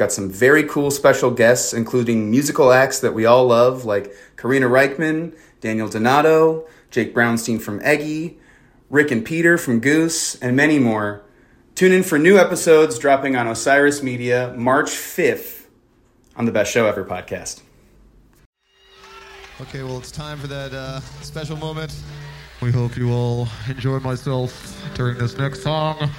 Got some very cool special guests, including musical acts that we all love, like Karina Rykman, Daniel Donato, Jake Brownstein from Eggy, Rick and Peter from Goose, and many more. Tune in for new episodes dropping on Osiris Media March 5th on the Best Show Ever podcast. Okay, well, it's time for that uh, special moment. We hope you all enjoy myself during this next song.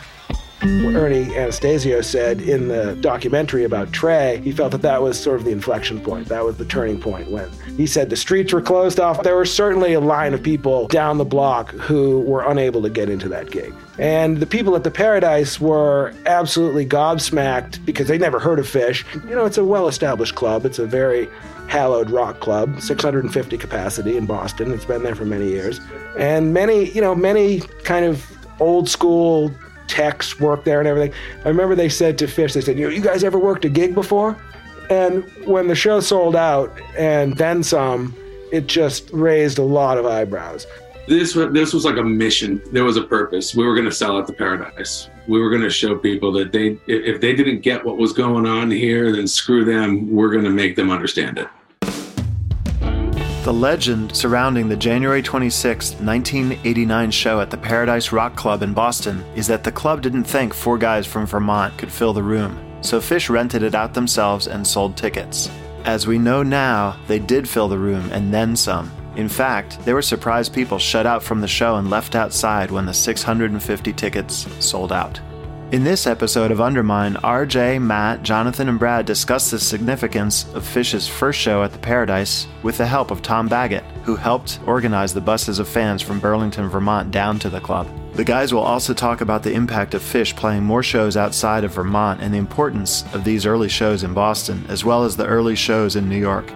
Ernie Anastasio said in the documentary about Trey, he felt that that was sort of the inflection point. That was the turning point when he said the streets were closed off. There was certainly a line of people down the block who were unable to get into that gig. And the people at the Paradise were absolutely gobsmacked because they never heard of Phish. You know, it's a well established club, it's a very hallowed rock club, 650 capacity in Boston. It's been there for many years. And many, you know, many kind of old school techs work there and everything. I remember they said to Phish, they said, you, you guys ever worked a gig before? And when the show sold out and then some, it just raised a lot of eyebrows. This was, this was like a mission. There was a purpose. We were going to sell out the paradise. We were going to show people that they, if they didn't get what was going on here, then screw them. We're going to make them understand it. The legend surrounding the January 26, 1989 show at the Paradise Rock Club in Boston is that the club didn't think four guys from Vermont could fill the room, so Phish rented it out themselves and sold tickets. As we know now, they did fill the room and then some. In fact, there were surprised people shut out from the show and left outside when the 650 tickets sold out. In this episode of Undermine, RJ, Matt, Jonathan, and Brad discuss the significance of Phish's first show at the Paradise with the help of Tom Baggett, who helped organize the buses of fans from Burlington, Vermont down to the club. The guys will also talk about the impact of Phish playing more shows outside of Vermont and the importance of these early shows in Boston, as well as the early shows in New York.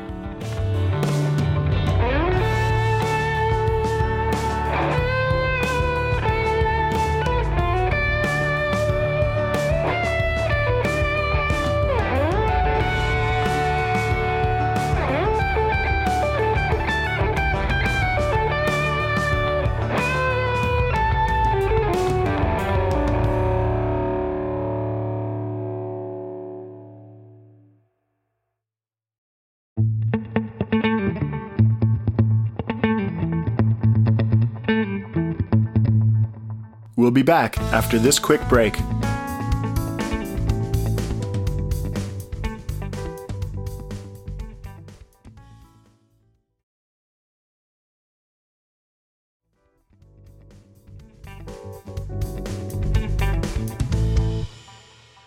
Back after this quick break.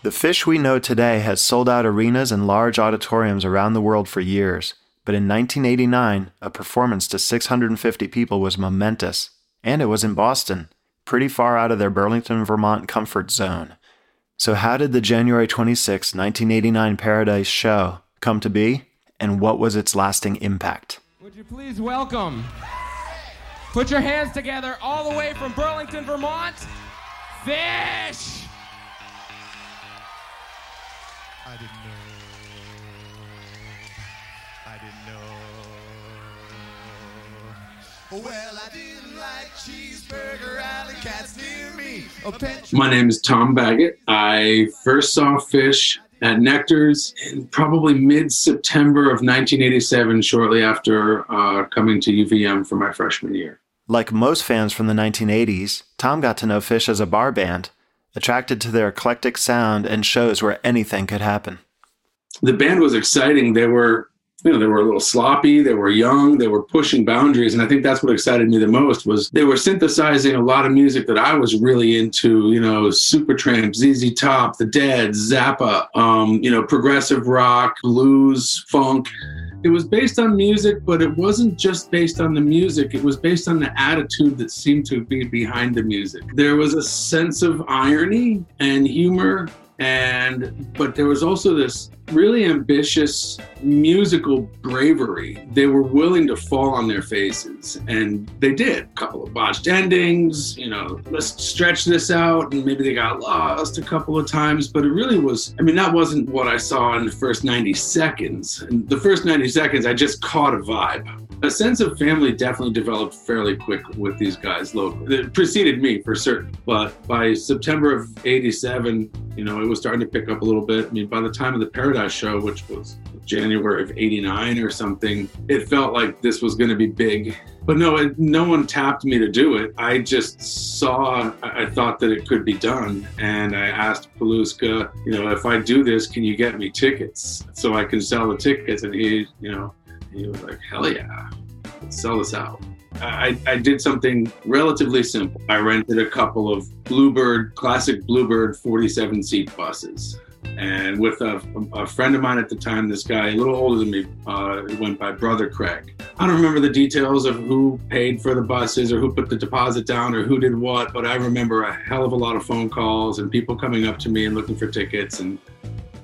The Phish we know today has sold out arenas and large auditoriums around the world for years, but in 1989, a performance to 650 people was momentous, and it was in Boston pretty far out of their Burlington, Vermont comfort zone. So, how did the January 26, 1989 Paradise show come to be, and what was its lasting impact? Would you please welcome? Put your hands together all the way from Burlington, Vermont. Phish! I didn't know. I didn't know. Well, I didn't My name is Tom Baggett. I first saw Phish at Nectar's in probably mid September of 1987, shortly after uh, coming to UVM for my freshman year. Like most fans from the 1980s, Tom got to know Phish as a bar band, attracted to their eclectic sound and shows where anything could happen. The band was exciting. They were you know they were a little sloppy they were young they were pushing boundaries and i think that's what excited me the most was they were synthesizing a lot of music that i was really into you know supertramp zz top the dead zappa um, you know progressive rock blues funk. It was based on music but it wasn't just based on the music it was based on the attitude that seemed to be behind the music. There was a sense of irony and humor and but there was also this really ambitious musical bravery they were willing to fall on their faces and they did a couple of botched endings you know let's stretch this out and maybe they got lost a couple of times but it really was i mean that wasn't what i saw in the first 90 seconds in the first 90 seconds i just caught a vibe a sense of family definitely developed fairly quick with these guys locally. It preceded me for certain, but by September of '87, you know, it was starting to pick up a little bit. I mean, by the time of the Show, which was January of '89 or something, it felt like this was going to be big. But no, it, no one tapped me to do it. I just saw, I thought that it could be done. And I asked Paluska, you know, if I do this, can you get me tickets so I can sell the tickets? And he, you know, he was like, hell yeah, let's sell this out. I, I did something relatively simple. I rented a couple of Bluebird, classic Bluebird 47 seat buses. And with a, a, friend of mine at the time, this guy, a little older than me, uh, went by Brother Craig. I don't remember the details of who paid for the buses or who put the deposit down or who did what, but I remember a hell of a lot of phone calls and people coming up to me and looking for tickets. And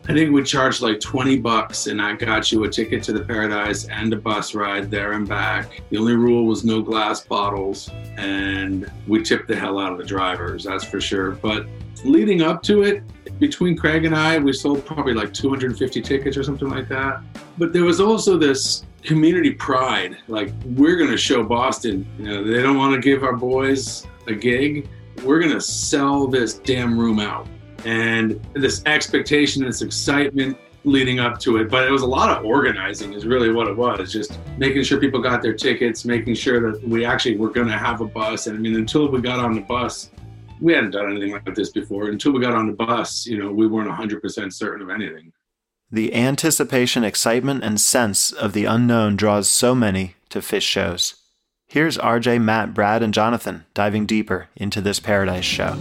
I think we charged like 20 bucks and I got you a ticket to the Paradise and a bus ride there and back. The only rule was no glass bottles and we tipped the hell out of the drivers, that's for sure. But leading up to it, between Craig and I, we sold probably like 250 tickets or something like that. But there was also this community pride like, we're going to show Boston. You know, they don't want to give our boys a gig. We're going to sell this damn room out and this expectation, this excitement leading up to it. But it was a lot of organizing, is really what it was. Just making sure people got their tickets, making sure that we actually were going to have a bus. And I mean, until we got on the bus, we hadn't done anything like this before. Until we got on the bus, you know, we weren't 100% certain of anything. The anticipation, excitement, and sense of the unknown draws so many to Phish shows. Here's RJ, Matt, Brad, and Jonathan diving deeper into this Paradise show.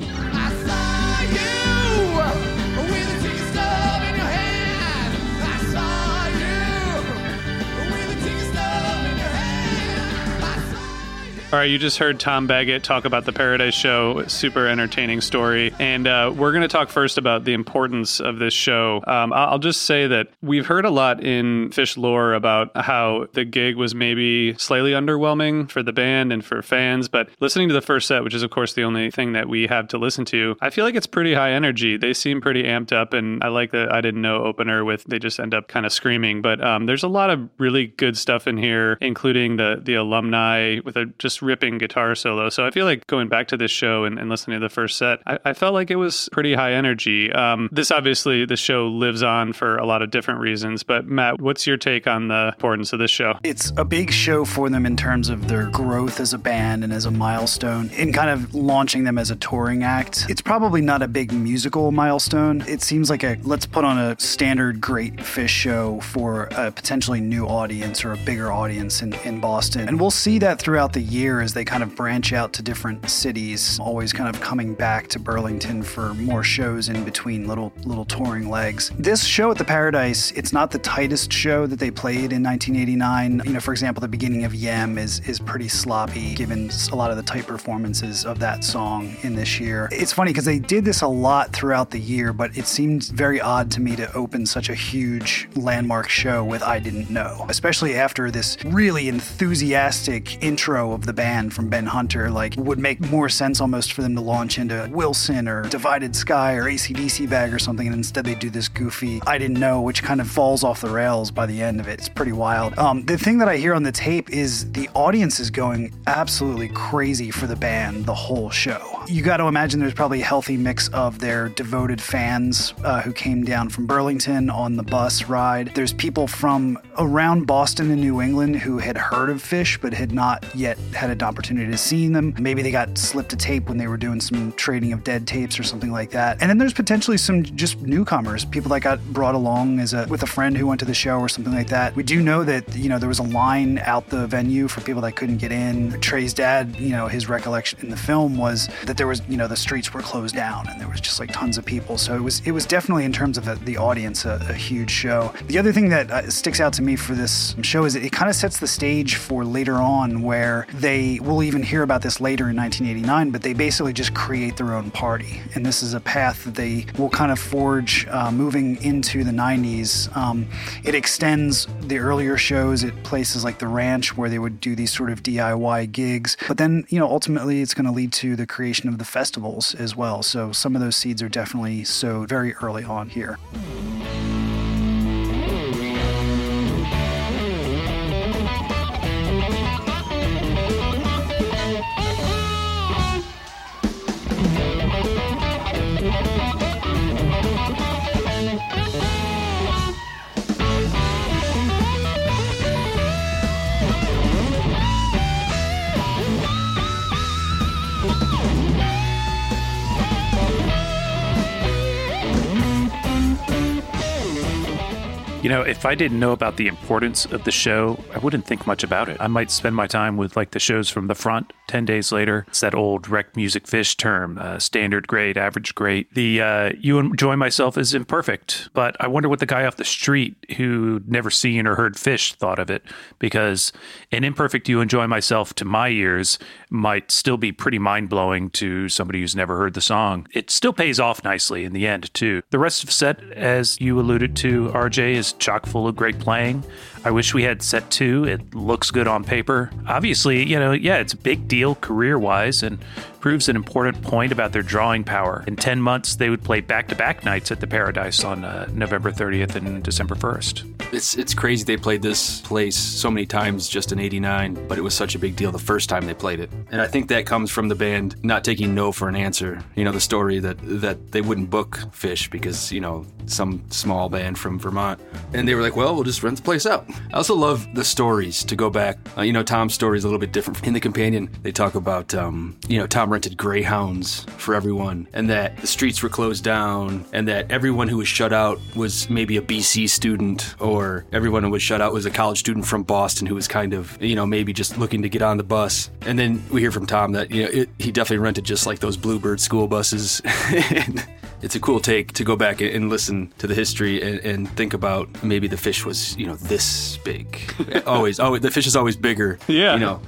All right, you just heard Tom Baggett talk about the Paradise Show, super entertaining story. And uh, we're going to talk first about the importance of this show. Um, I'll just say that we've heard a lot in Phish lore about how the gig was maybe slightly underwhelming for the band and for fans. But listening to the first set, which is, of course, the only thing that we have to listen to, I feel like it's pretty high energy. They seem pretty amped up. And I like that I didn't know opener with they just end up kind of screaming. But um, there's a lot of really good stuff in here, including the, the alumni with a just ripping guitar solo. So I feel like going back to this show and, and listening to the first set, I, I, felt like it was pretty high energy. Um, this obviously, the show lives on for a lot of different reasons. But Matt, what's your take on the importance of this show? It's a big show for them in terms of their growth as a band and as a milestone in kind of launching them as a touring act. It's probably not a big musical milestone. It seems like a let's put on a standard great Phish show for a potentially new audience or a bigger audience in, in Boston. And we'll see that throughout the year year as they kind of branch out to different cities, always kind of coming back to Burlington for more shows in between little little touring legs. This show at the Paradise, it's not the tightest show that they played in 1989. You know, for example, the beginning of Yem is is pretty sloppy given a lot of the tight performances of that song in this year. It's funny because they did this a lot throughout the year, but it seemed very odd to me to open such a huge landmark show with I Didn't Know, especially after this really enthusiastic intro of the band band from Ben Hunter, like would make more sense almost for them to launch into Wilson or Divided Sky or ACDC bag or something, and instead they do this goofy I didn't know, which kind of falls off the rails by the end of it. It's pretty wild. Um, the thing that I hear on the tape is the audience is going absolutely crazy for the band the whole show. You got to imagine there's probably a healthy mix of their devoted fans uh, who came down from Burlington on the bus ride. There's people from around Boston and New England who had heard of Phish but had not yet had an opportunity to see them. Maybe they got slipped a tape when they were doing some trading of dead tapes or something like that. And then there's potentially some just newcomers, people that got brought along as a with a friend who went to the show or something like that. We do know that you know there was a line out the venue for people that couldn't get in. Trey's dad, you know, his recollection in the film was that there was you know the streets were closed down and there was just like tons of people. So it was it was definitely in terms of the, the audience a, a huge show. The other thing that uh, sticks out to me for this show is it, it kind of sets the stage for later on where they will even hear about this later in 1989, but they basically just create their own party. And this is a path that they will kind of forge uh, moving into the 90s. Um, it extends the earlier shows at places like the ranch where they would do these sort of DIY gigs. But then, you know, ultimately it's going to lead to the creation of the festivals as well. So some of those seeds are definitely sowed very early on here. You know, if I didn't know about the importance of the show, I wouldn't think much about it. I might spend my time with like the shows from the front. 10 days later, it's that old rec music phish term uh, standard grade, average grade. The uh, you enjoy myself is imperfect, but I wonder what the guy off the street who never seen or heard Phish thought of it because an imperfect you enjoy myself to my ears might still be pretty mind blowing to somebody who's never heard the song. It still pays off nicely in the end, too. The rest of set, as you alluded to, RJ, is chock full of great playing. I wish we had set two. It looks good on paper. Obviously, you know, yeah, it's a big deal career wise and proves an important point about their drawing power. In 10 months, they would play back to back nights at the Paradise on uh, November 30th and December 1st. It's, it's crazy they played this place so many times just in 89, but it was such a big deal the first time they played it. And I think that comes from the band not taking no for an answer. You know, the story that, that they wouldn't book Phish because, you know, some small band from Vermont. And they were like, well, we'll just rent the place out. I also love the stories to go back. Uh, you know, Tom's story is a little bit different. In The Companion, they talk about, um, you know, Tom rented greyhounds for everyone and that the streets were closed down and that everyone who was shut out was maybe a BC student or everyone who was shut out was a college student from Boston who was kind of, you know, maybe just looking to get on the bus. And then we hear from Tom that, you know, it, he definitely rented just like those Bluebird school buses. it's a cool take to go back and listen to the history and, and, think about maybe the fish was you know this big always oh the fish is always bigger yeah you know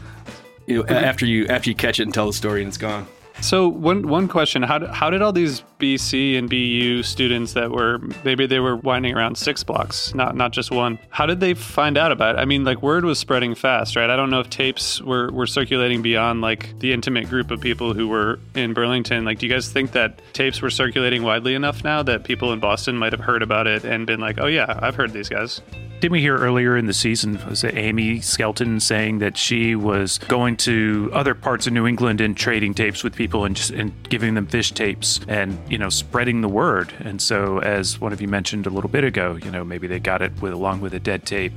you know after you after you catch it and tell the story and it's gone so one one question: How did, how did all these BC and BU students that were maybe they were winding around six blocks, not not just one? How did they find out about it? I mean, like word was spreading fast, right? I don't know if tapes were were circulating beyond like the intimate group of people who were in Burlington. Like, do you guys think that tapes were circulating widely enough now that people in Boston might have heard about it and been like, "Oh yeah, I've heard these guys." Didn't we hear earlier in the season, was it Amy Skelton saying that she was going to other parts of New England and trading tapes with people and just and giving them Phish tapes and, you know, spreading the word. And so as one of you mentioned a little bit ago, you know, maybe they got it with along with a dead tape.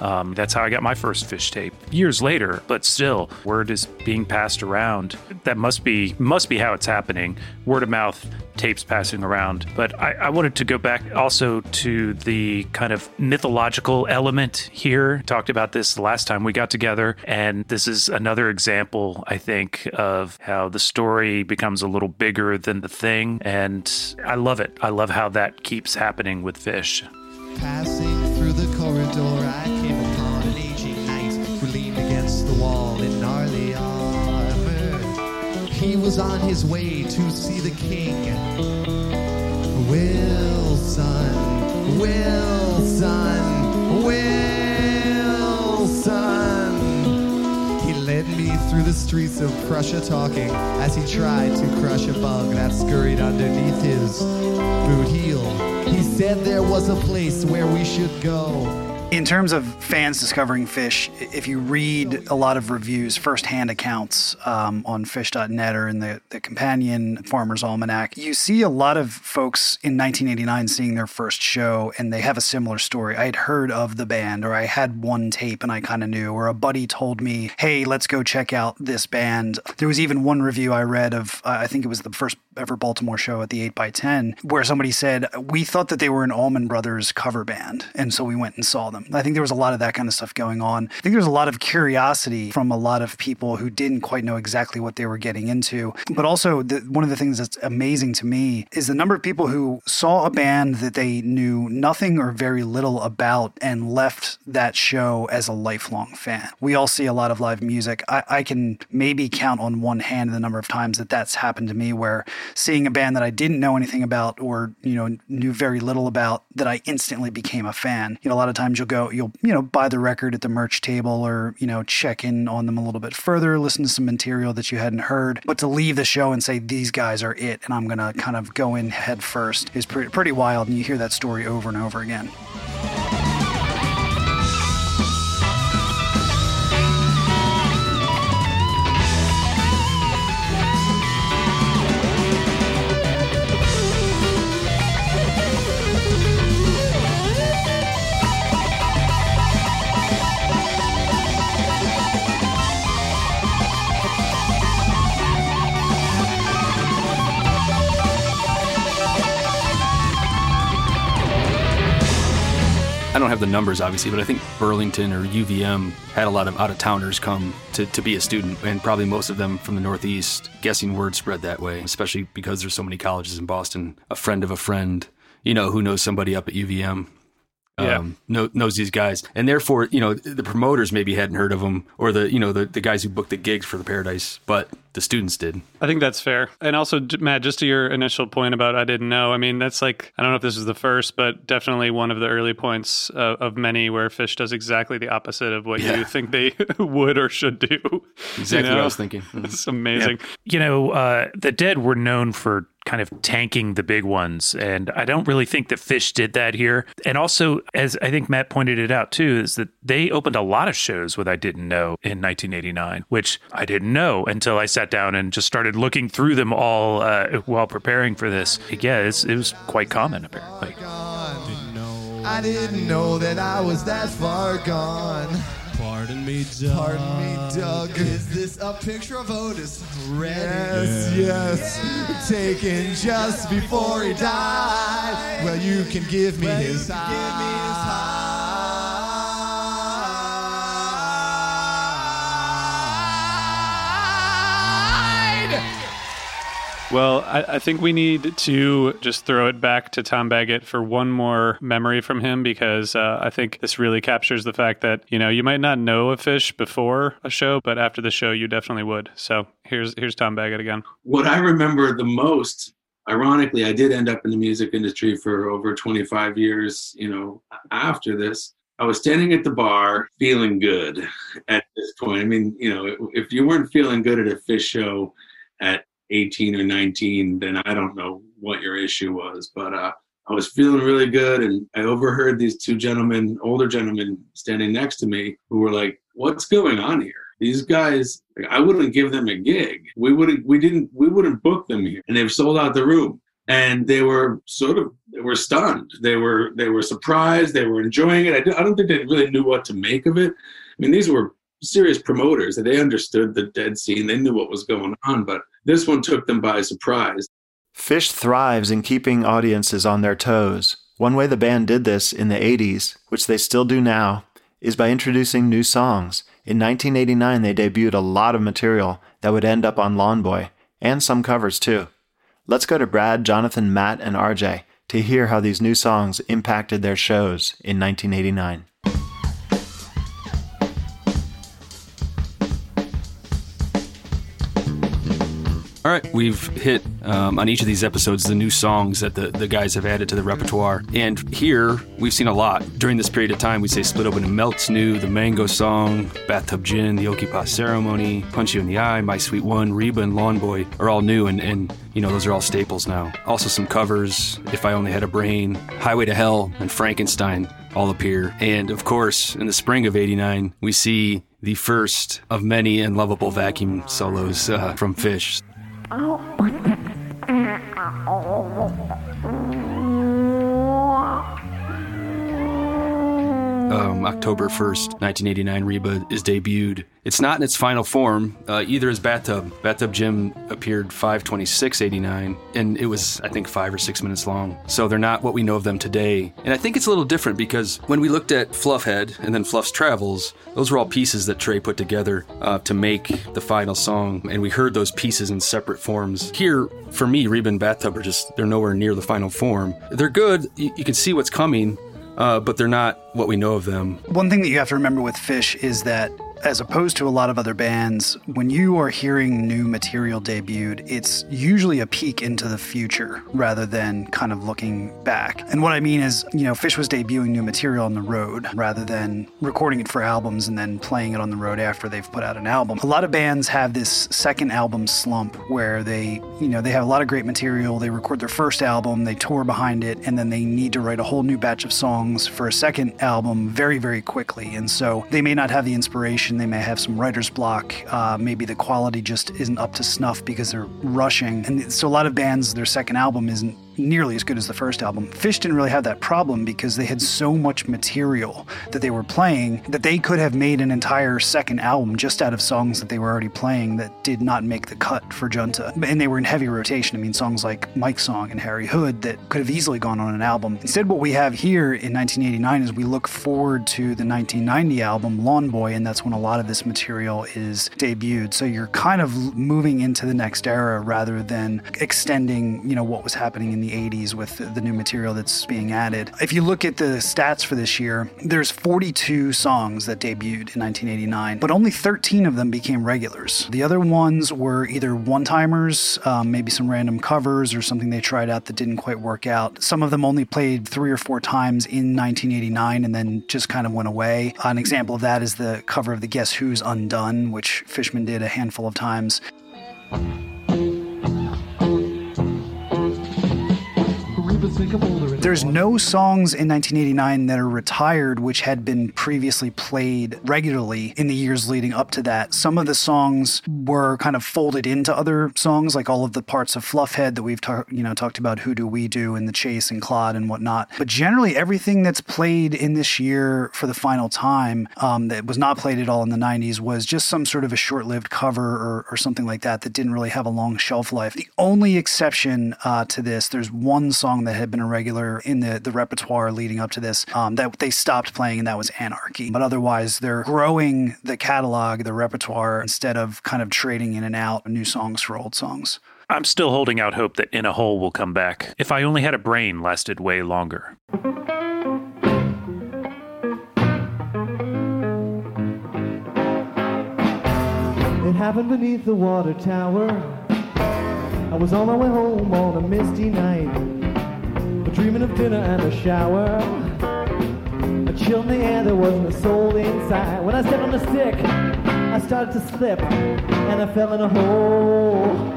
Um, that's how I got my first Phish tape years later, but still, word is being passed around. That must be must be how it's happening. Word of mouth, tapes passing around. But I, I wanted to go back also to the kind of mythological element here. Talked about this the last time we got together, and this is another example, I think, of how the story becomes a little bigger than the thing. And I love it. I love how that keeps happening with Phish. Passing the wall in gnarly armor. He was on his way to see the king. Wilson, Wilson, Wilson. He led led me through the streets of Prussia talking as he tried to crush a bug that scurried underneath his boot heel. He said there was a place where we should go. In terms of fans discovering Phish, if you read a lot of reviews, first-hand accounts um, on phish.net or in the, the companion Farmer's Almanac, you see a lot of folks in 1989 seeing their first show and they have a similar story. I had heard of the band or I had one tape and I kind of knew, or a buddy told me, hey, let's go check out this band. There was even one review I read of, uh, I think it was the first ever Baltimore show at the 8x10, where somebody said, We thought that they were an Allman Brothers cover band. And so we went and saw them. I think there was a lot of that kind of stuff going on. I think there was a lot of curiosity from a lot of people who didn't quite know exactly what they were getting into. But also, the, one of the things that's amazing to me is the number of people who saw a band that they knew nothing or very little about and left that show as a lifelong fan. We all see a lot of live music. I, I can maybe count on one hand the number of times that that's happened to me where seeing a band that I didn't know anything about or, you know, knew very little about that I instantly became a fan. You know, a lot of times you'll go, you'll, you know, buy the record at the merch table or, you know, check in on them a little bit further, listen to some material that you hadn't heard. But to leave the show and say, these guys are it, and I'm to kind of go in head first is pretty, pretty wild. And you hear that story over and over again. I don't have the numbers obviously, but I think Burlington or UVM had a lot of out of towners come to, to be a student, and probably most of them from the Northeast. Guessing word spread that way, especially because there's so many colleges in Boston. A friend of a friend, you know, who knows somebody up at UVM. Yeah. Um, know, knows these guys, and therefore, you know, the promoters maybe hadn't heard of them, or the, you know, the, the guys who booked the gigs for the Paradise, but the students did. I think that's fair. And also, Matt, just to your initial point about I didn't know, I mean, that's like, I don't know if this is the first, but definitely one of the early points uh, of many where Phish does exactly the opposite of what Yeah. you think they would or should do. Exactly You what I was thinking. Mhm. It's amazing. You know, uh, the Dead were known for kind of tanking the big ones, and I don't really think that Phish did that here. And also, as I think Matt pointed it out too, is that they opened a lot of shows with I didn't know in 1989, which I didn't know until I sat down and just started looking through them all uh, while preparing for this. Yeah, it was quite common apparently. I didn't know that I was that far gone. Pardon me, Doug. Pardon me, Doug. Is this a picture of Otis Redding? Yes, yes. Taken just before he died. Well, you can give me his Well, I, I think we need to just throw it back to Tom Baggett for one more memory from him because uh, I think this really captures the fact that you know you might not know a Phish before a show, but after the show you definitely would. So here's here's Tom Baggett again. what I remember the most, ironically, I did end up in the music industry for over 25 years. You know, after this, I was standing at the bar feeling good at this point. I mean, you know, if you weren't feeling good at a Phish show at 18 or 19, then I don't know what your issue was. But uh, I was feeling really good, and I overheard these two gentlemen, older gentlemen, standing next to me, who were like, "What's going on here?" These guys, I wouldn't give them a gig. We wouldn't, we didn't, we wouldn't book them here, and they've sold out the room. And they were sort of, they were stunned. They were, they were surprised. They were enjoying it. I don't think they really knew what to make of it. I mean, these were serious promoters. They understood the dead scene. They knew what was going on, but this one took them by surprise. Phish thrives in keeping audiences on their toes. One way the band did this in the 80s, which they still do now, is by introducing new songs. In 1989, they debuted a lot of material that would end up on Lawn Boy, and some covers too. Let's go to Brad, Jonathan, Matt, and RJ to hear how these new songs impacted their shows in 1989. All right, we've hit um, on each of these episodes the new songs that the, the guys have added to the repertoire. And here, we've seen a lot. During this period of time, we say Split Open and Melt's new, the Mango Song, Bathtub Gin, the Okipa Ceremony, Punch You in the Eye, My Sweet One, Reba, and Lawn Boy are all new, and, and you know, those are all staples now. Also, some covers, If I Only Had a Brain, Highway to Hell, and Frankenstein all appear. And of course, in the spring of 89, we see the first of many unlovable vacuum solos uh, from Fish. Oh, Um, October 1st, 1989, Reba is debuted. It's not in its final form, uh, either is Bathtub. Bathtub Gin appeared 526.89, and it was, I think, five or six minutes long. So they're not what we know of them today. And I think it's a little different because when we looked at Fluffhead and then Fluff's Travels, those were all pieces that Trey put together uh, to make the final song, and we heard those pieces in separate forms. Here, for me, Reba and Bathtub are just, they're nowhere near the final form. They're good, you, you can see what's coming, uh, but they're not what we know of them. One thing that you have to remember with Phish is that as opposed to a lot of other bands, when you are hearing new material debuted, it's usually a peek into the future rather than kind of looking back. And what I mean is, you know, Phish was debuting new material on the road rather than recording it for albums and then playing it on the road after they've put out an album. A lot of bands have this second album slump where they, you know, they have a lot of great material, they record their first album, they tour behind it, and then they need to write a whole new batch of songs for a second album very, very quickly. And so they may not have the inspiration they may have some writer's block. Uh, maybe the quality just isn't up to snuff because they're rushing. And so a lot of bands, their second album isn't nearly as good as the first album. Phish didn't really have that problem because they had so much material that they were playing that they could have made an entire second album just out of songs that they were already playing that did not make the cut for Junta. And they were in heavy rotation. I mean, songs like Mike's Song and Harry Hood that could have easily gone on an album. Instead, what we have here in 1989 is we look forward to the 1990 album Lawn Boy, and that's when a lot of this material is debuted. So you're kind of moving into the next era rather than extending, you know, what was happening in the 80s with the new material that's being added. If you look at the stats for this year, there's 42 songs that debuted in 1989, but only 13 of them became regulars. The other ones were either one-timers, um, maybe some random covers or something they tried out that didn't quite work out. Some of them only played three or four times in 1989 and then just kind of went away. An example of that is the cover of the Guess Who's Undone, which Fishman did a handful of times. There's no songs in 1989 that are retired which had been previously played regularly in the years leading up to that. Some of the songs were kind of folded into other songs, like all of the parts of Fluffhead that we've ta- you know talked about, Who Do We Do, and The Chase and Clod and whatnot. But generally, everything that's played in this year for the final time um, that was not played at all in the 90s was just some sort of a short-lived cover or, or something like that that didn't really have a long shelf life. The only exception uh, to this, there's one song that had been a regular in the, the repertoire leading up to this um, that they stopped playing, and that was Anarchy. But otherwise, they're growing the catalog, the repertoire, instead of kind of trading in and out new songs for old songs. I'm still holding out hope that In a Hole will come back. If I Only Had a Brain lasted way longer. It happened beneath the water tower. I was on my way home on a misty night, dreaming of dinner and a shower. A chill in the air, there wasn't a soul inside. When I stepped on the stick, I started to slip, and I fell in a hole.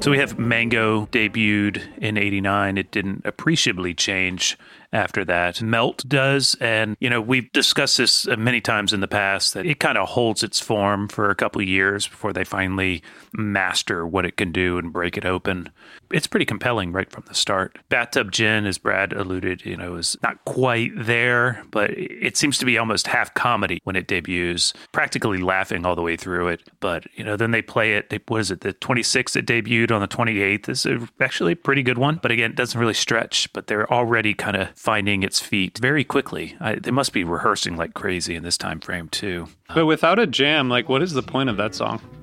So we have Mango debuted in 89. It didn't appreciably change after that. Melt does. And, you know, we've discussed this uh, many times in the past that it kind of holds its form for a couple years before they finally master what it can do and break it open. It's pretty compelling right from the start. Bathtub Gin, as Brad alluded, you know, is not quite there, but it seems to be almost half comedy when it debuts, practically laughing all the way through it. But, you know, then they play it, they, what is it, the 26th it debuted on the 28th is actually a pretty good one. But again, it doesn't really stretch, but they're already kind of finding its feet very quickly. I, they must be rehearsing like crazy in this time frame too. But without a jam, like, what is the point of that song?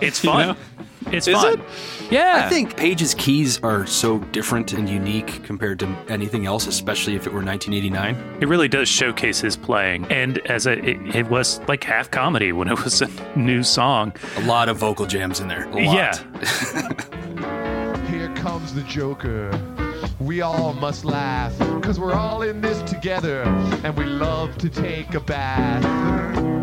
It's You fun. know? It's Is fun. it? Yeah. I think Page's keys are so different and unique compared to anything else, especially if it were 1989. It really does showcase his playing, and as a, it, it was like half comedy when it was a new song. A lot of vocal jams in there. A lot. Yeah, Here comes the Joker. We all must laugh, cause we're all in this together, and we love to take a bath.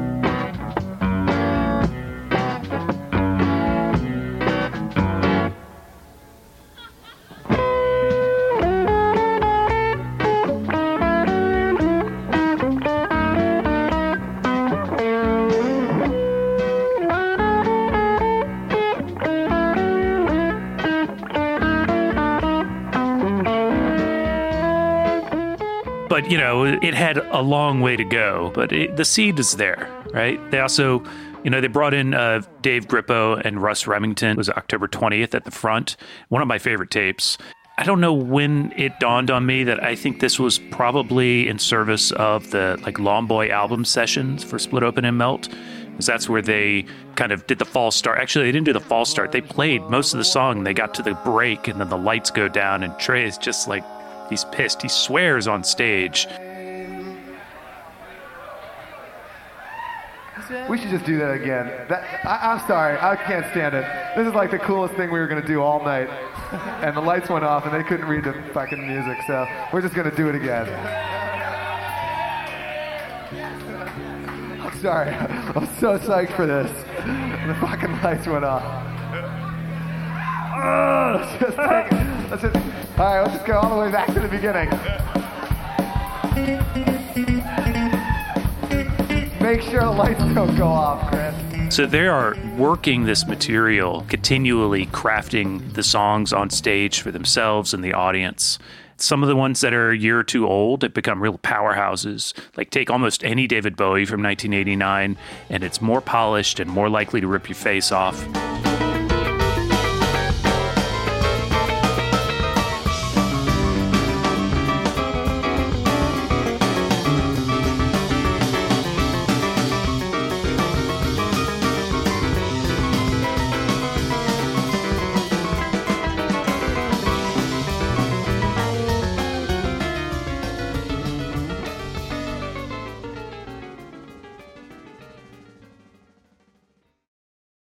But you know, it had a long way to go. But it, the seed is there, right? They also, you know, they brought in uh, Dave Grippo and Russ Remington. It was October 20th at the front. One of my favorite tapes. I don't know when it dawned on me that I think this was probably in service of the like Lawn Boy album sessions for Split Open and Melt. Because that's where they kind of did the false start. Actually, they didn't do the false start. They played most of the song. They got to the break, and then the lights go down, and Trey is just like, he's pissed. He swears on stage. We should just do that again. That, I, I'm sorry, I can't stand it. This is like the coolest thing we were gonna do all night, and the lights went off and they couldn't read the fucking music, so we're just gonna do it again. I'm sorry, I'm so psyched for this. The fucking lights went off. Let's just. Let's just, all right, let's just go all the way back to the beginning. Make sure the lights don't go off, Chris. So they are working this material, continually crafting the songs on stage for themselves and the audience. Some of the ones that are a year or two old have become real powerhouses. Like take almost any David Bowie from 1989, and it's more polished and more likely to rip your face off.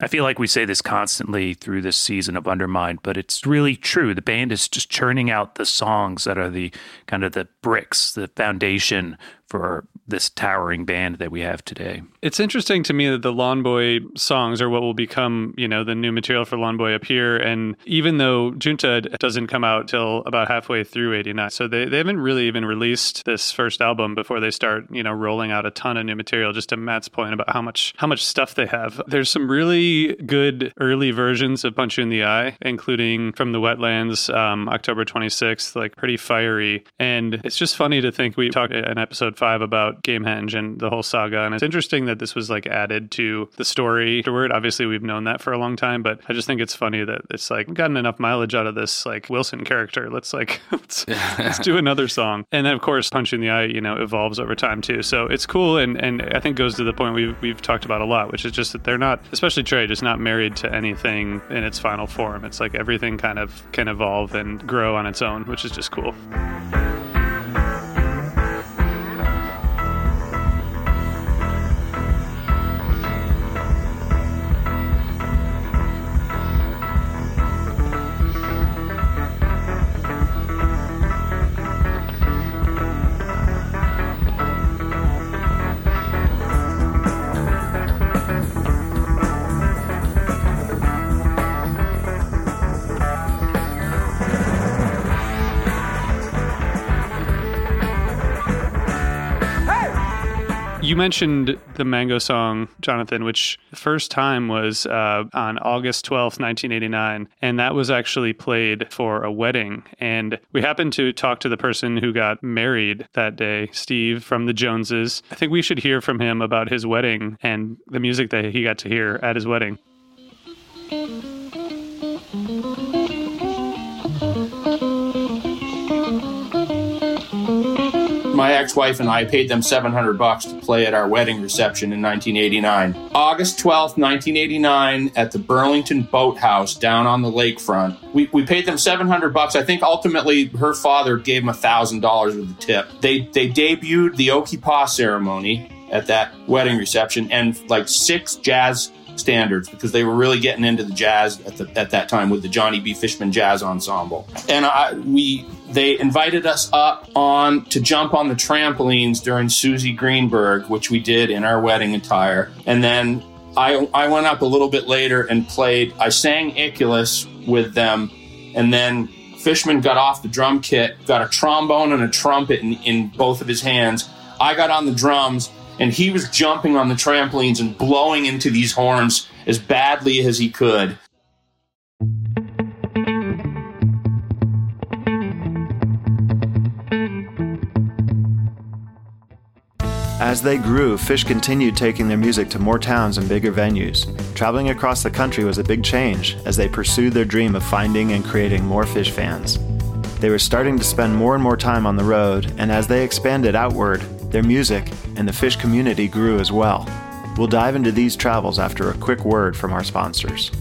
I feel like we say this constantly through this season of Undermined, but it's really true. The band is just churning out the songs that are the kind of the bricks, the foundation for this towering band that we have today. It's interesting to me that the Lawn Boy songs are what will become, you know, the new material for Lawn Boy up here. And even though Junta doesn't come out till about halfway through 89, so they, they haven't really even released this first album before they start, you know, rolling out a ton of new material, just to Matt's point about how much how much stuff they have. There's some really good early versions of Punch You in the Eye, including from the Wetlands, um, October 26th, like pretty fiery. And it's just funny to think we talked in episode five about Gamehenge and the whole saga. And it's interesting that this was like added to the story afterward. Obviously, we've known that for a long time, but I just think it's funny that it's like gotten enough mileage out of this like Wilson character. Let's like let's, let's do another song. And then of course, Punch in the Eye, you know, evolves over time too. So it's cool, and and I think goes to the point we've we've talked about a lot, which is just that they're not, especially Trey, just not married to anything in its final form. It's like everything kind of can evolve and grow on its own, which is just cool. Mentioned the Mango song, Jonathan, which the first time was uh, on August 12th, 1989. And that was actually played for a wedding. And we happened to talk to the person who got married that day, Steve from the Joneses. I think we should hear from him about his wedding and the music that he got to hear at his wedding. My ex-wife and I paid them 700 bucks to play at our wedding reception in 1989. August 12th, 1989 at the Burlington Boathouse down on the lakefront. We, we paid them 700 bucks. I think ultimately her father gave them $1,000 with the tip. They, they debuted the Okipa ceremony at that wedding reception and like six jazz standards because they were really getting into the jazz at, the, at that time with the Johnny B. Fishman Jazz Ensemble. And I, we they invited us up on to jump on the trampolines during Suzy Greenberg, which we did in our wedding attire. And then I, I went up a little bit later and played, I sang Iculus with them. And then Fishman got off the drum kit, got a trombone and a trumpet in, in both of his hands. I got on the drums and he was jumping on the trampolines and blowing into these horns as badly as he could. As they grew, Phish continued taking their music to more towns and bigger venues. Traveling across the country was a big change as they pursued their dream of finding and creating more Phish fans. They were starting to spend more and more time on the road, and as they expanded outward, their music and the Phish community grew as well. We'll dive into these travels after a quick word from our sponsors.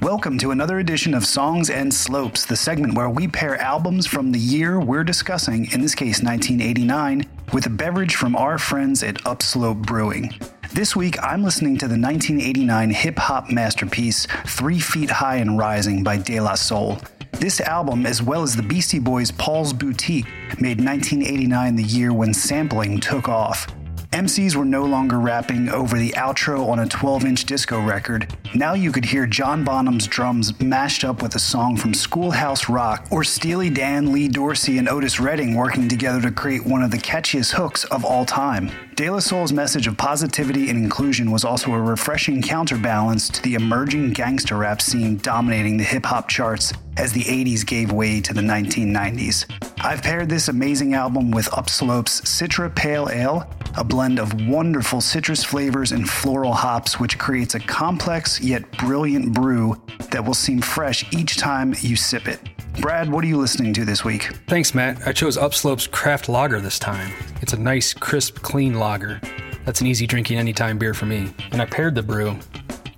Welcome to another edition of Songs and Slopes, the segment where we pair albums from the year we're discussing, in this case 1989, with a beverage from our friends at Upslope Brewing. This week, I'm listening to the 1989 hip hop masterpiece Three Feet High and Rising by De La Soul. This album, as well as the Beastie Boys' Paul's Boutique, made 1989 the year when sampling took off. MCs were no longer rapping over the outro on a 12 inch disco record. Now you could hear John Bonham's drums mashed up with a song from Schoolhouse Rock, or Steely Dan, Lee Dorsey, and Otis Redding working together to create one of the catchiest hooks of all time. De La Soul's message of positivity and inclusion was also a refreshing counterbalance to the emerging gangster rap scene dominating the hip hop charts as the 80s gave way to the 1990s. I've paired this amazing album with Upslope's Citra Pale Ale, a blend of wonderful citrus flavors and floral hops, which creates a complex yet brilliant brew that will seem fresh each time you sip it. Brad, what are you listening to this week? Thanks, Matt. I chose Upslope's Craft Lager this time. It's a nice, crisp, clean lager. That's an easy drinking anytime beer for me. And I paired the brew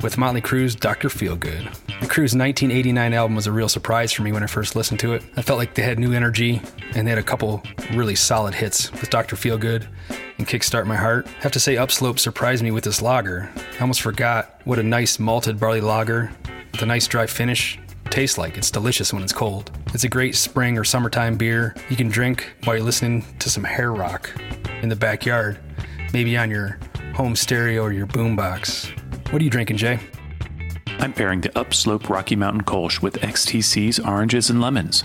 with Motley Crue's Dr. Feelgood. The Crue's 1989 album was a real surprise for me when I first listened to it. I felt like they had new energy and they had a couple really solid hits with Dr. Feelgood and Kickstart My Heart. I have to say, Upslope surprised me with this lager. I almost forgot what a nice malted barley lager with a nice dry finish tastes like. It's delicious when it's cold. It's a great spring or summertime beer you can drink while you're listening to some hair rock in the backyard, maybe on your home stereo or your boombox. What are you drinking, Jay? I'm pairing the Upslope Rocky Mountain Kolsch with XTC's Oranges and Lemons.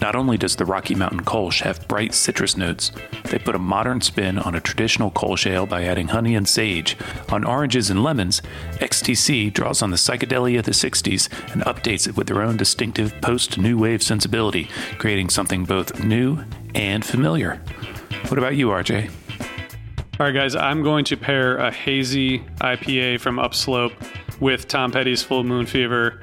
Not only does the Rocky Mountain Kolsch have bright citrus notes, they put a modern spin on a traditional Kolsch ale by adding honey and sage. On Oranges and Lemons, XTC draws on the psychedelia of the 60s and updates it with their own distinctive post new wave sensibility, creating something both new and familiar. What about you, RJ? All right, guys, I'm going to pair a hazy IPA from Upslope with Tom Petty's Full Moon Fever.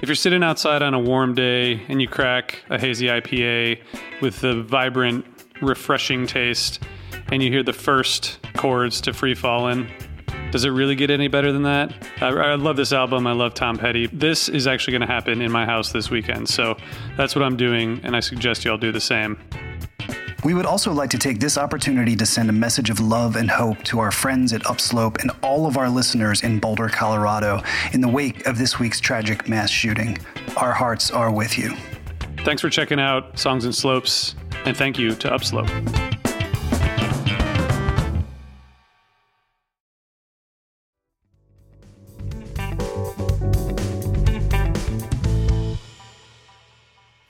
If you're sitting outside on a warm day and you crack a hazy IPA with the vibrant, refreshing taste, and you hear the first chords to Free Fallin', does it really get any better than that? I, I love this album. I love Tom Petty. This is actually going to happen in my house this weekend. So that's what I'm doing, and I suggest you all do the same. We would also like to take this opportunity to send a message of love and hope to our friends at Upslope and all of our listeners in Boulder, Colorado, in the wake of this week's tragic mass shooting. Our hearts are with you. Thanks for checking out Songs and Slopes, and thank you to Upslope.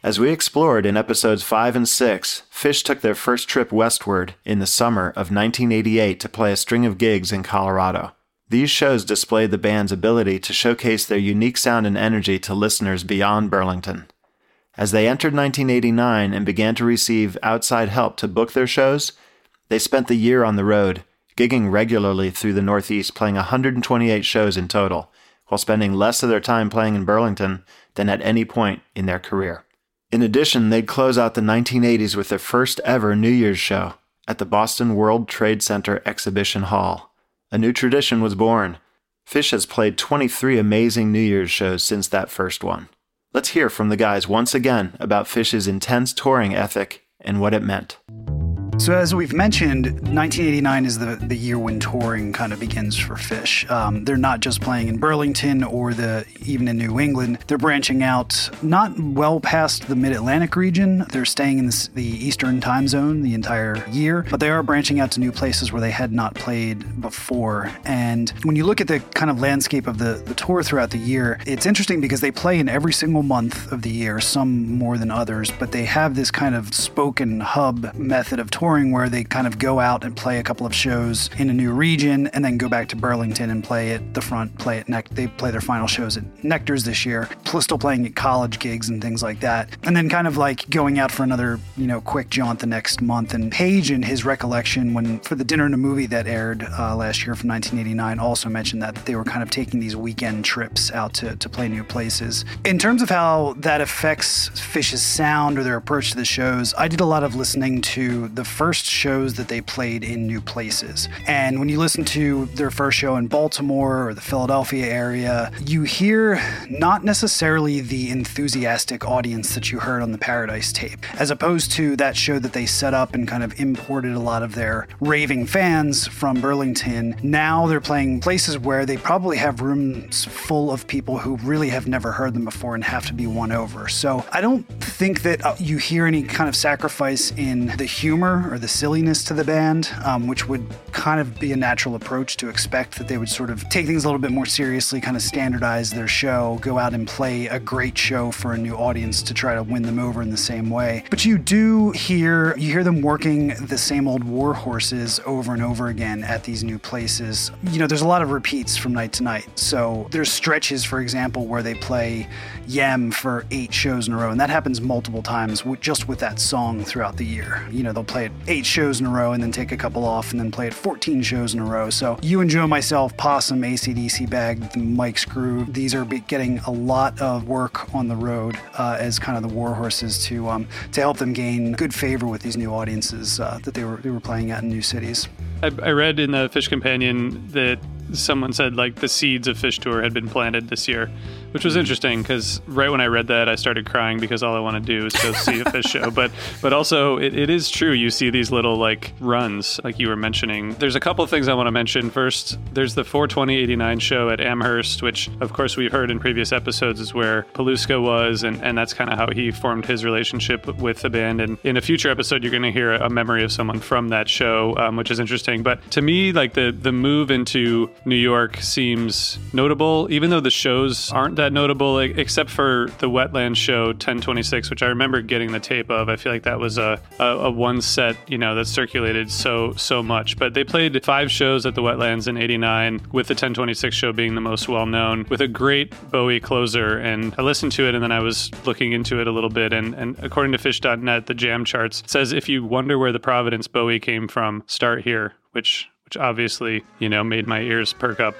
As we explored in episodes 5 and 6, Phish took their first trip westward in the summer of 1988 to play a string of gigs in Colorado. These shows displayed the band's ability to showcase their unique sound and energy to listeners beyond Burlington. As they entered 1989 and began to receive outside help to book their shows, they spent the year on the road, gigging regularly through the Northeast, playing 128 shows in total, while spending less of their time playing in Burlington than at any point in their career. In addition, they'd close out the 1980s with their first ever New Year's show at the Boston World Trade Center Exhibition Hall. A new tradition was born. Phish has played 23 amazing New Year's shows since that first one. Let's hear from the guys once again about Phish's intense touring ethic and what it meant. So, as we've mentioned, 1989 is the, the year when touring kind of begins for Phish. Um, they're not just playing in Burlington or the even in New England. They're branching out not well past the Mid Atlantic region. They're staying in the, the Eastern time zone the entire year, but they are branching out to new places where they had not played before. And when you look at the kind of landscape of the, the tour throughout the year, it's interesting because they play in every single month of the year, some more than others, but they have this kind of spoken hub method of touring where they kind of go out and play a couple of shows in a new region and then go back to Burlington and play at the front, play at Nect. They play their final shows at Nectar's this year, plus still playing at college gigs and things like that. And then kind of like going out for another, you know, quick jaunt the next month. And Page, in his recollection, when for the dinner and a movie that aired uh, last year from 1989, also mentioned that they were kind of taking these weekend trips out to, to play new places. In terms of how that affects Phish's sound or their approach to the shows, I did a lot of listening to the first shows that they played in new places. And when you listen to their first show in Baltimore or the Philadelphia area, you hear not necessarily the enthusiastic audience that you heard on the Paradise tape, as opposed to that show that they set up and kind of imported a lot of their raving fans from Burlington. Now they're playing places where they probably have rooms full of people who really have never heard them before and have to be won over. So I don't think that uh, you hear any kind of sacrifice in the humor or the silliness to the band, um, which would kind of be a natural approach to expect that they would sort of take things a little bit more seriously, kind of standardize their show, go out and play a great show for a new audience to try to win them over in the same way. But you do hear you hear them working the same old war horses over and over again at these new places. You know, there's a lot of repeats from night to night. So there's stretches, for example, where they play Yem for eight shows in a row, and that happens multiple times just with that song throughout the year. You know, they'll play it eight shows in a row and then take a couple off and then play it 14 shows in a row. So you and Joe, myself, Possum, ACDC Bag, the Mike's Groove, these are getting a lot of work on the road uh, as kind of the war horses to um, to help them gain good favor with these new audiences uh, that they were they were playing at in new cities. I, I read in the Phish Companion that someone said like the seeds of Phish Tour had been planted this year, which was interesting because right when I read that, I started crying because all I want to do is go see a Phish show. But but also it, it is true. You see these little like runs like you were mentioning. There's a couple of things I want to mention. First, there's the 42089 show at Amherst, which of course we've heard in previous episodes is where Paluska was, and and that's kind of how he formed his relationship with the band. And in a future episode, you're going to hear a memory of someone from that show, um, which is interesting. But to me, like the the move into New York seems notable, even though the shows aren't that notable, except for the Wetland show 1026, which I remember getting the tape of. I feel like that was a, a, a one set, you know, that circulated so so much. But they played five shows at the Wetlands in '89, with the 1026 show being the most well known, with a great Bowie closer. And I listened to it, and then I was looking into it a little bit. And, and according to Phish.net, the jam charts says if you wonder where the Providence Bowie came from, start here, which which obviously, you know, made my ears perk up.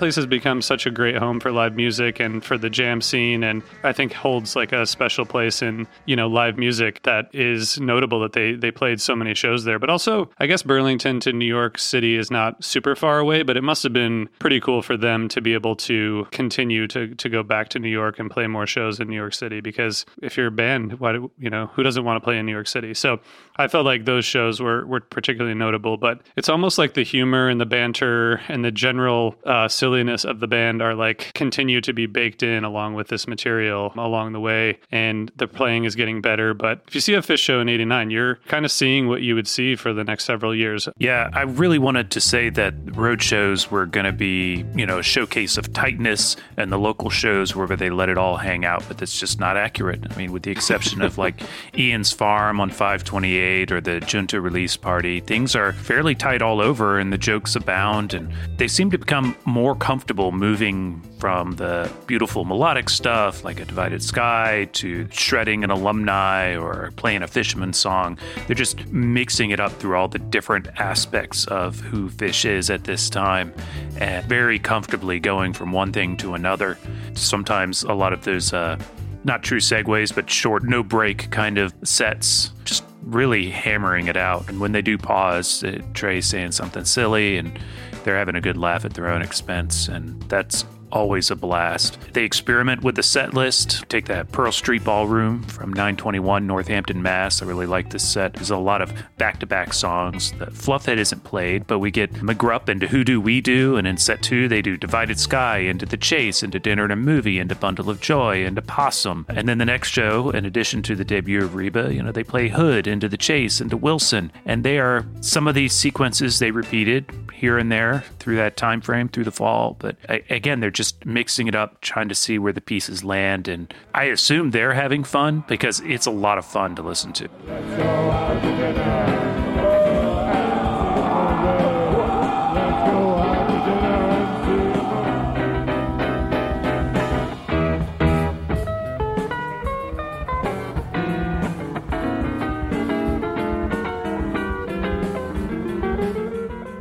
Place has become such a great home for live music and for the jam scene and I think holds like a special place in, you know, live music that is notable that they they played so many shows there. But also, I guess Burlington to New York City is not super far away, but it must have been pretty cool for them to be able to continue to to go back to New York and play more shows in New York City because if you're a band, why do, you know, who doesn't want to play in New York City? So, I felt like those shows were were particularly notable, but it's almost like the humor and the banter and the general uh, silliness of the band are like continue to be baked in along with this material along the way. And the playing is getting better. But if you see a Phish show in 89, you're kind of seeing what you would see for the next several years. Yeah, I really wanted to say that road shows were going to be, you know, a showcase of tightness and the local shows were where they let it all hang out, but that's just not accurate. I mean, with the exception of like Ian's Farm on 528 or the Junta release party, things are fairly tight all over and the jokes abound and they seem to become more comfortable moving from the beautiful melodic stuff like a divided sky to shredding an alumni or playing a Fishman song. They're just mixing it up through all the different aspects of who Phish is at this time and very comfortably going from one thing to another. Sometimes a lot of those uh, not true segues, but short, no break kind of sets, just really hammering it out. And when they do pause, uh, Trey's saying something silly and they're having a good laugh at their own expense. And that's always a blast. They experiment with the set list. Take that Pearl Street Ballroom from 921 Northampton, Mass. I really like this set. There's a lot of back-to-back songs. The Fluffhead isn't played, but we get McGrupp into Who Do We Do, and in set two they do Divided Sky, into The Chase, into Dinner and a Movie, into Bundle of Joy, into Possum. And then the next show, in addition to the debut of Reba, you know, they play Hood, into The Chase, into Wilson. And they are some of these sequences they repeated here and there through that time frame through the fall. But again, they're just mixing it up, trying to see where the pieces land. And I assume they're having fun because it's a lot of fun to listen to.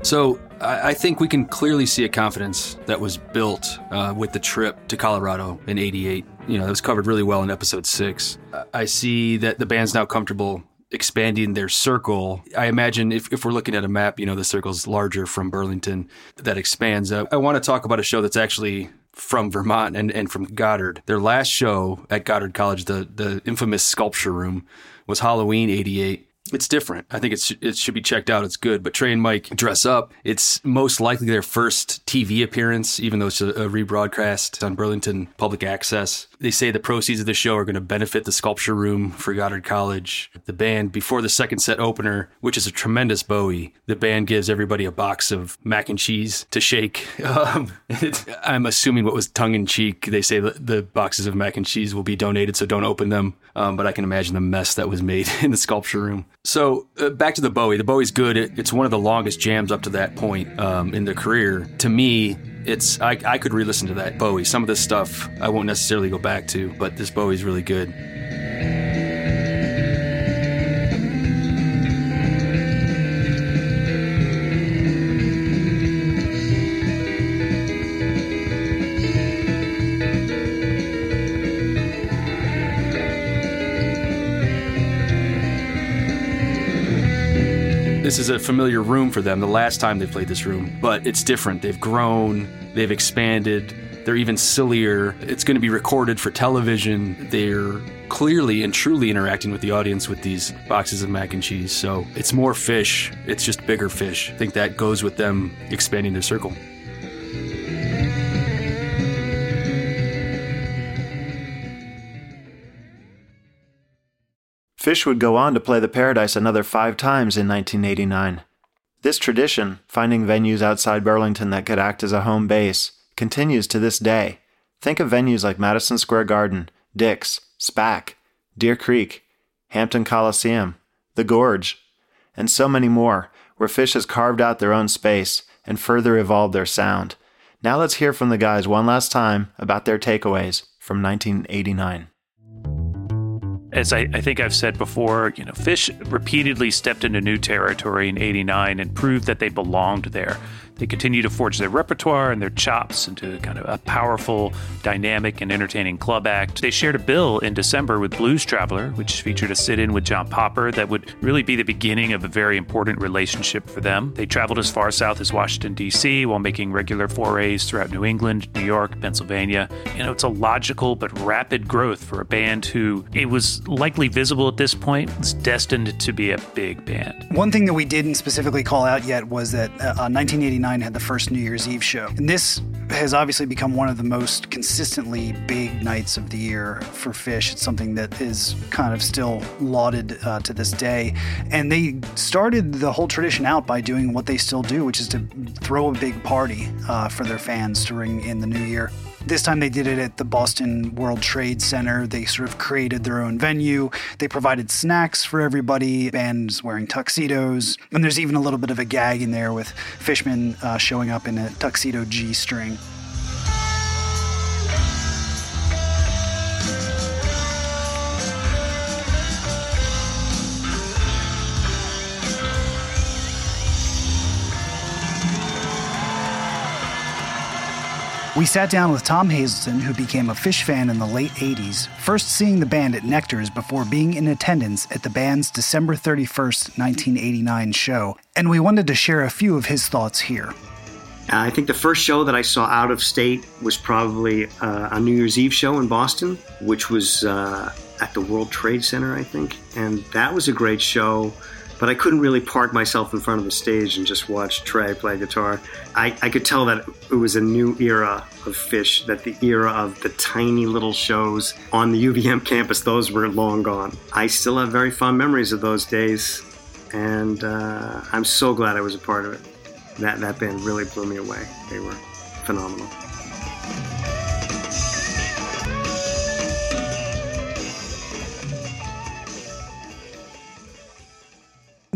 So I, I think we can clearly see a confidence that was built uh, with the trip to Colorado in '88. You know, that was covered really well in episode six. I see that the band's now comfortable expanding their circle. I imagine if, if we're looking at a map, you know, the circle's larger from Burlington that expands. Uh, I want to talk about a show that's actually from Vermont and, and from Goddard. Their last show at Goddard College, the, the infamous sculpture room, was Halloween 88 it's different. I think it's it should be checked out. It's good. But Trey and Mike dress up. It's most likely their first TV appearance, even though it's a, a rebroadcast on Burlington Public Access. They say the proceeds of the show are going to benefit the sculpture room for Goddard College. The band, before the second set opener, which is a tremendous Bowie, the band gives everybody a box of mac and cheese to shake. Um, I'm assuming what was tongue in cheek. They say the, boxes of mac and cheese will be donated, so don't open them. Um, but I can imagine the mess that was made in the sculpture room. So uh, back to the Bowie. The Bowie's good. It, it's one of the longest jams up to that point um, in their career. To me, it's I, I could re-listen to that Bowie. Some of this stuff I won't necessarily go back to, but this Bowie's really good. This is a familiar room for them the last time they played this room, but it's different. They've grown, they've expanded, they're even sillier. It's going to be recorded for television. They're clearly and truly interacting with the audience with these boxes of mac and cheese. So it's more fish, it's just bigger fish. I think that goes with them expanding their circle. Phish would go on to play the Paradise another five times in 1989. This tradition, finding venues outside Burlington that could act as a home base, continues to this day. Think of venues like Madison Square Garden, Dick's, SPAC, Deer Creek, Hampton Coliseum, The Gorge, and so many more, where Phish has carved out their own space and further evolved their sound. Now let's hear from the guys one last time about their takeaways from 1989 as I, I, think I've said before, you know, Phish repeatedly stepped into new territory in 89 and proved that they belonged there. They continue to forge their repertoire and their chops into kind of a powerful, dynamic, and entertaining club act. They shared a bill in December with Blues Traveler, which featured a sit in with John Popper that would really be the beginning of a very important relationship for them. They traveled as far south as Washington, D.C., while making regular forays throughout New England, New York, Pennsylvania. You know, it's a logical but rapid growth for a band who it was likely visible at this point, was destined to be a big band. One thing that we didn't specifically call out yet was that uh, 1989 had the first New Year's Eve show. And this has obviously become one of the most consistently big nights of the year for Phish. It's something that is kind of still lauded uh, to this day. And they started the whole tradition out by doing what they still do, which is to throw a big party uh, for their fans to ring in the new year. This time they did it at the Boston World Trade Center. They sort of created their own venue. They provided snacks for everybody, bands wearing tuxedos. And there's even a little bit of a gag in there with Fishman uh, showing up in a tuxedo G string. We sat down with Tom Hazelton, who became a Phish fan in the late 80s, first seeing the band at Nectar's before being in attendance at the band's December 31st, 1989 show, and we wanted to share a few of his thoughts here. I think the first show that I saw out of state was probably uh, a New Year's Eve show in Boston, which was uh, at the World Trade Center, I think. And that was a great show but I couldn't really park myself in front of the stage and just watch Trey play guitar. I, I could tell that it was a new era of Phish, that the era of the tiny little shows on the UVM campus, those were long gone. I still have very fond memories of those days, and uh, I'm so glad I was a part of it. That, that band really blew me away. They were phenomenal.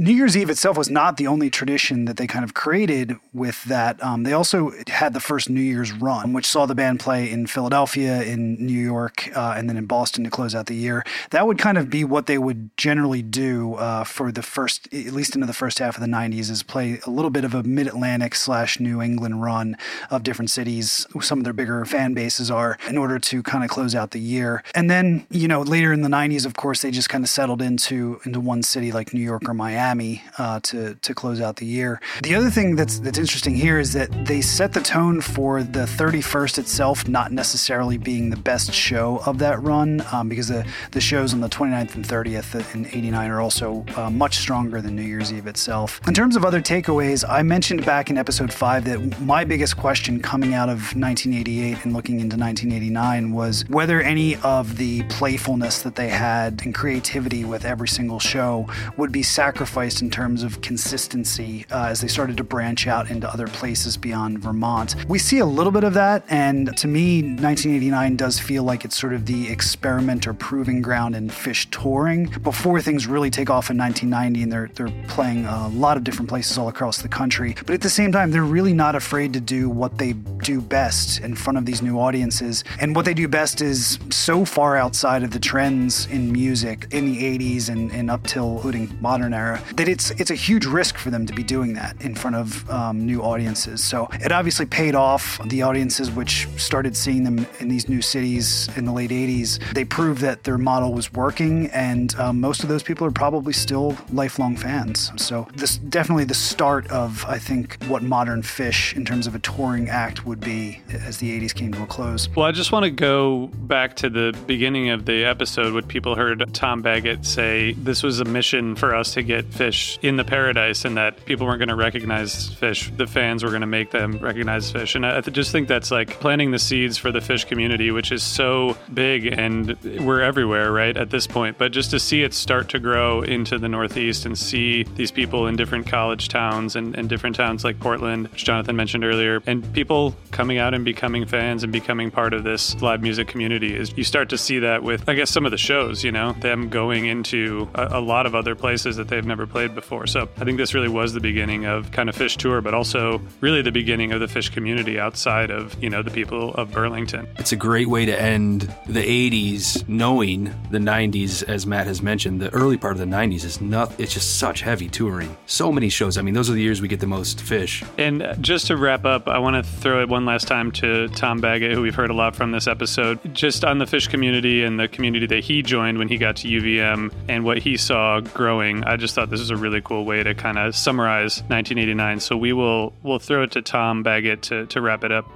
New Year's Eve itself was not the only tradition that they kind of created with that. Um, they also had the first New Year's run, which saw the band play in Philadelphia, in New York, uh, and then in Boston to close out the year. That would kind of be what they would generally do uh, for the first, at least into the first half of the 90s, is play a little bit of a mid Atlantic slash New England run of different cities. Some of their bigger fan bases are in order to kind of close out the year. And then, you know, later in the 90s, of course, they just kind of settled into into one city like New York or Miami Miami uh, to to close out the year. The other thing that's that's interesting here is that they set the tone for the 31st itself, not necessarily being the best show of that run, um, because the the shows on the 29th and 30th in '89 are also uh, much stronger than New Year's Eve itself. In terms of other takeaways, I mentioned back in episode five that my biggest question coming out of 1988 and looking into 1989 was whether any of the playfulness that they had and creativity with every single show would be sacrificed sacrificed in terms of consistency uh, as they started to branch out into other places beyond Vermont. We see a little bit of that, and to me, 1989 does feel like it's sort of the experiment or proving ground in Phish touring before things really take off in 1990 and they're, they're playing a lot of different places all across the country. But at the same time, they're really not afraid to do what they do best in front of these new audiences. And what they do best is so far outside of the trends in music in the 80s and, and up till including modern era that it's it's a huge risk for them to be doing that in front of um, new audiences. So it obviously paid off. The audiences which started seeing them in these new cities in the late '80s, they proved that their model was working, and um, most of those people are probably still lifelong fans. So this definitely the start of I think what modern Phish in terms of a touring act would be as the '80s came to a close. Well, I just want to go back to the beginning of the episode when people heard Tom Baggett say this was a mission for us to get Phish in the paradise and that people weren't going to recognize Phish. The fans were going to make them recognize Phish. And I just think that's like planting the seeds for the Phish community, which is so big and we're everywhere, right, at this point. But just to see it start to grow into the Northeast and see these people in different college towns and, and different towns like Portland, which Jonathan mentioned earlier, and people coming out and becoming fans and becoming part of this live music community is you start to see that with, I guess, some of the shows, you know, them going into a, a lot of other places that they've never played before. So I think this really was the beginning of kind of Phish tour, but also really the beginning of the Phish community outside of, you know, the people of Burlington. It's a great way to end the 80s knowing the 90s, as Matt has mentioned. The early part of the 90s is not, it's just such heavy touring. So many shows. I mean, those are the years we get the most Phish. And just to wrap up, I want to throw it one last time to Tom Baggett, who we've heard a lot from this episode, just on the Phish community and the community that he joined when he got to UVM and what he saw growing. I just thought this is a really cool way to kind of summarize 1989. So we will we'll throw it to Tom Baggett to, to wrap it up.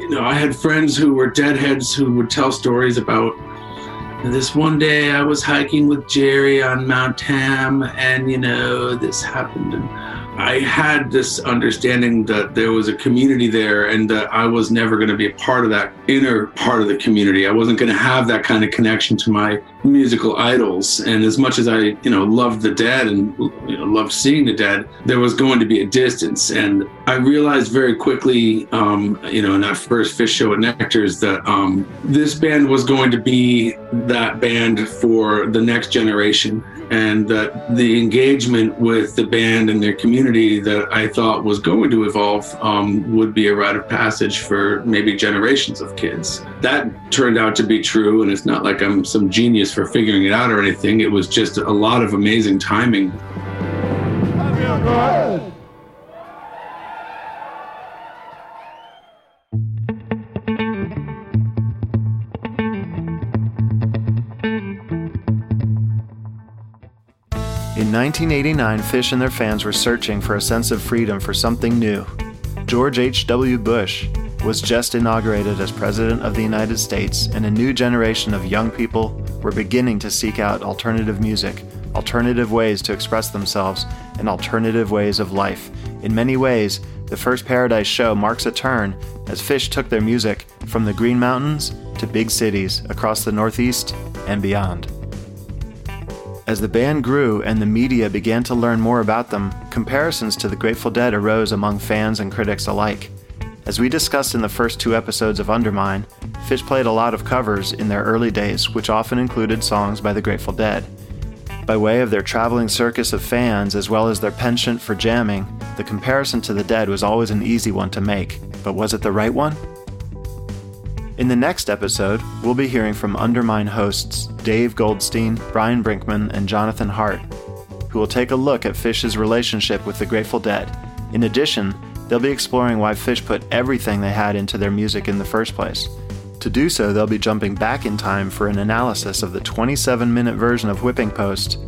You know, I had friends who were deadheads who would tell stories about this one day I was hiking with Jerry on Mount Tam, and you know, this happened, and I had this understanding that there was a community there and that I was never going to be a part of that inner part of the community. I wasn't going to have that kind of connection to my musical idols. And as much as I, you know, loved the dead and you know, loved seeing the dead, there was going to be a distance. And I realized very quickly, um, you know, in that first Phish show at Nectar's that um, this band was going to be that band for the next generation and that the engagement with the band and their community that I thought was going to evolve um, would be a rite of passage for maybe generations of kids. That turned out to be true, and it's not like I'm some genius for figuring it out or anything. It was just a lot of amazing timing. 1989, Phish and their fans were searching for a sense of freedom for something new. George H.W. Bush was just inaugurated as President of the United States, and a new generation of young people were beginning to seek out alternative music, alternative ways to express themselves, and alternative ways of life. In many ways, the first Paradise show marks a turn as Phish took their music from the Green Mountains to big cities across the Northeast and beyond. As the band grew and the media began to learn more about them, comparisons to the Grateful Dead arose among fans and critics alike. As we discussed in the first two episodes of Undermine, Phish played a lot of covers in their early days, which often included songs by the Grateful Dead. By way of their traveling circus of fans as well as their penchant for jamming, the comparison to the Dead was always an easy one to make, but was it the right one? In the next episode, we'll be hearing from Undermine hosts Dave Goldstein, Brian Brinkman, and Jonathan Hart, who will take a look at Phish's relationship with the Grateful Dead. In addition, they'll be exploring why Phish put everything they had into their music in the first place. To do so, they'll be jumping back in time for an analysis of the 27 minute version of Whipping Post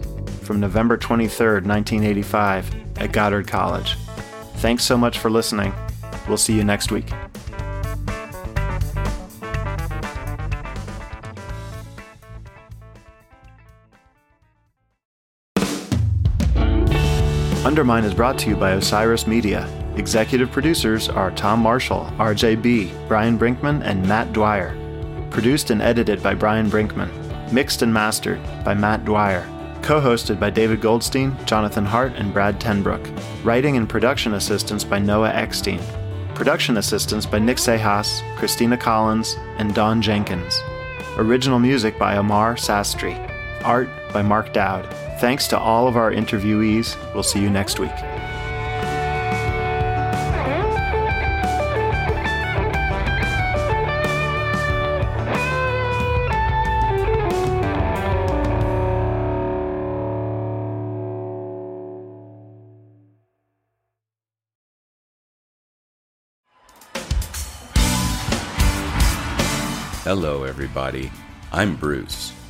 from November 23, 1985, at Goddard College. Thanks so much for listening. We'll see you next week. Undermine is brought to you by Osiris Media. Executive producers are Tom Marshall, RJ Bee, Brian Brinkman, and Matt Dwyer. Produced and edited by Brian Brinkman. Mixed and mastered by Matt Dwyer. Co hosted by David Goldstein, Jonathan Hart, and Brad TenBrook. Writing and production assistance by Noah Eckstein. Production assistance by Nick Cejas, Christina Collins, and Dawn Jenkins. Original music by Amar Sastry. Art by Mark Dowd. Thanks to all of our interviewees. We'll see you next week. Hello, everybody. I'm Bruce.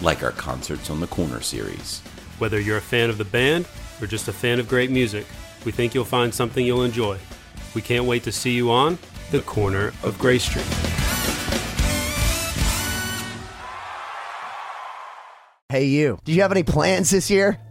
like our Concerts on the Corner series. Whether you're a fan of the band or just a fan of great music, we think you'll find something you'll enjoy. We can't wait to see you on The Corner of Gray Street. Hey, you. Do you have any plans this year?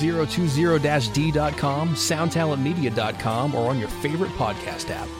2020-d.com, soundtalentmedia.com, or on your favorite podcast app.